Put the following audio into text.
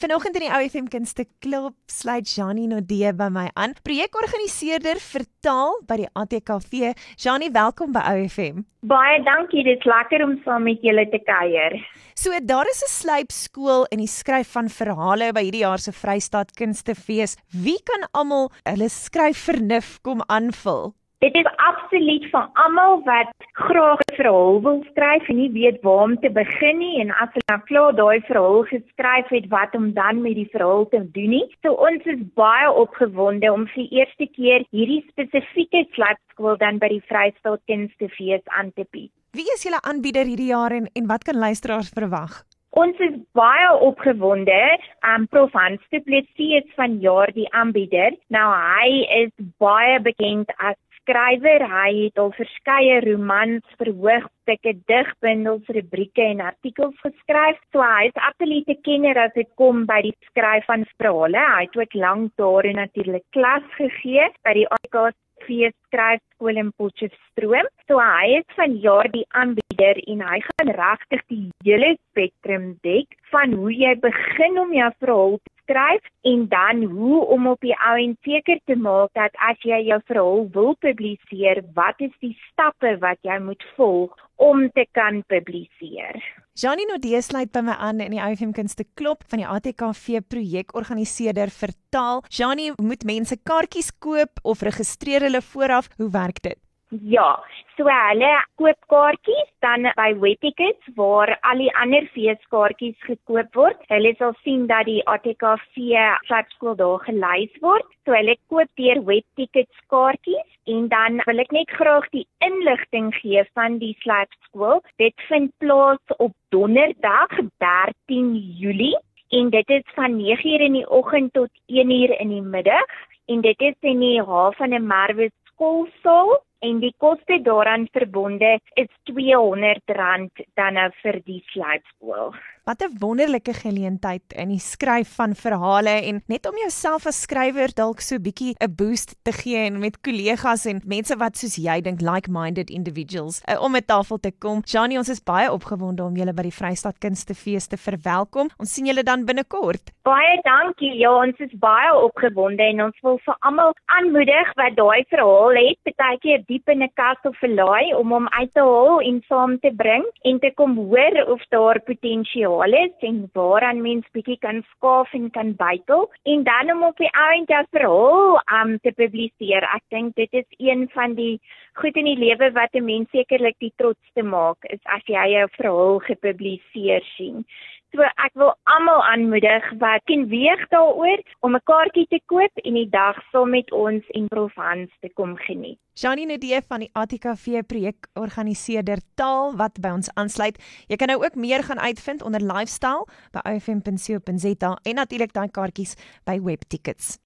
Vanoggend in die OFM Kunste Klub sluit Janie Nodee by my aan, projekorganiseerder vir taal by die ATKV. Janie, welkom by OFM. Baie dankie, dit is lekker om saam met julle te kuier. So, daar is 'n slypskool in die skryf van verhale by hierdie jaar se Vrystaat Kunstefees. Wie kan almal hulle skryfvernuf kom aanvul? Dit is absoluut vir almal wat graag 'n verhaal wil skryf en nie weet waar om te begin nie en as hulle nou klaar daai verhaal geskryf het wat om dan met die verhaal te doen nie. So ons is baie opgewonde om vir eerste keer hierdie spesifieke slypskool dan by die Vrystaat Kunstefees aan te bied. Wie is julle aanbieder hierdie jaar en en wat kan luisteraars verwag? Ons is baie opgewonde. Um Prof Hans Du Plessis is van jaar die aanbieder. Nou hy is baie bekend as skrywer. Hy het al verskeie romans, verhoogstukke, digbundels, rubrieke en artikels geskryf. So hy is absolute kenner as dit kom by die skryf van verhale. Hy het ook lank daar natuurlik klas gegee by die AKS vir skryfskool in Potchefstroom. So hy is van jaar die aanbieder en hy gaan regtig die hele spektrum dek van hoe jy begin om jou verhaal skryf en dan hoe om op die ou en seker te maak dat as jy jou verhaal wil publiseer, wat is die stappe wat jy moet volg om te kan publiseer. Janie Nodee sluit by my aan in die IFM Kunste Klop van die ATKV projekorganiseerder vir taal. Janie, moet mense kaartjies koop of registreer hulle vooraf? Hoe werk dit? Ja, so hulle koop kaartjies dan by Webtickets waar al die ander feeskaartjies gekoop word. Hulle sal sien dat die ATKV Slapskool daar gelys word. So hulle koop deur Webtickets kaartjies en dan wil ek net graag die inligting gee van die Slapskool. Dit vind plaas op Donderdag 13 Julie en dit is van 9:00 in die oggend tot 1:00 in die middag en dit is in die Hawe van der Merwe skoolsaal en die koste daaraan verbonde is R200 dan nou vir die slypskool. Wat 'n wonderlike geleentheid in die skryf van verhale en net om jouself as skrywer dalk so bietjie 'n boost te gee en met kollegas en mense wat soos jy dink like-minded individuals uh, om 'n tafel te kom. Janie, ons is baie opgewonde om julle by die Vrystaat Kunstefees te verwelkom. Ons sien julle dan binnekort. Baie dankie. Ja, ons is baie opgewonde en ons wil vir almal aanmoedig wat daai verhaal het, baie keer diep in 'n kas of 'n laai om hom uit te haal en saam te bring en te kom hoor of daar potensiaal is en waaraan mens bietjie kan skaaf en kan bytel en dan om op die ount jou verhaal um te publiseer. Ek dink dit is een van die goed in die lewe wat 'n mens sekerlik die trotste maak is as jy jou verhaal gepubliseer sien. So ek wil almal aanmoedig wat ken weeg daaroor om 'n kaartjie te koop en die dag saam met ons en Prof Hans te kom geniet. Janie Nedee van die ATKV projek organiseerder taal wat by ons aansluit. Jy kan nou ook meer gaan uitvind onder lifestyle by ofm.co.za en natuurlik daai kaartjies by webtickets.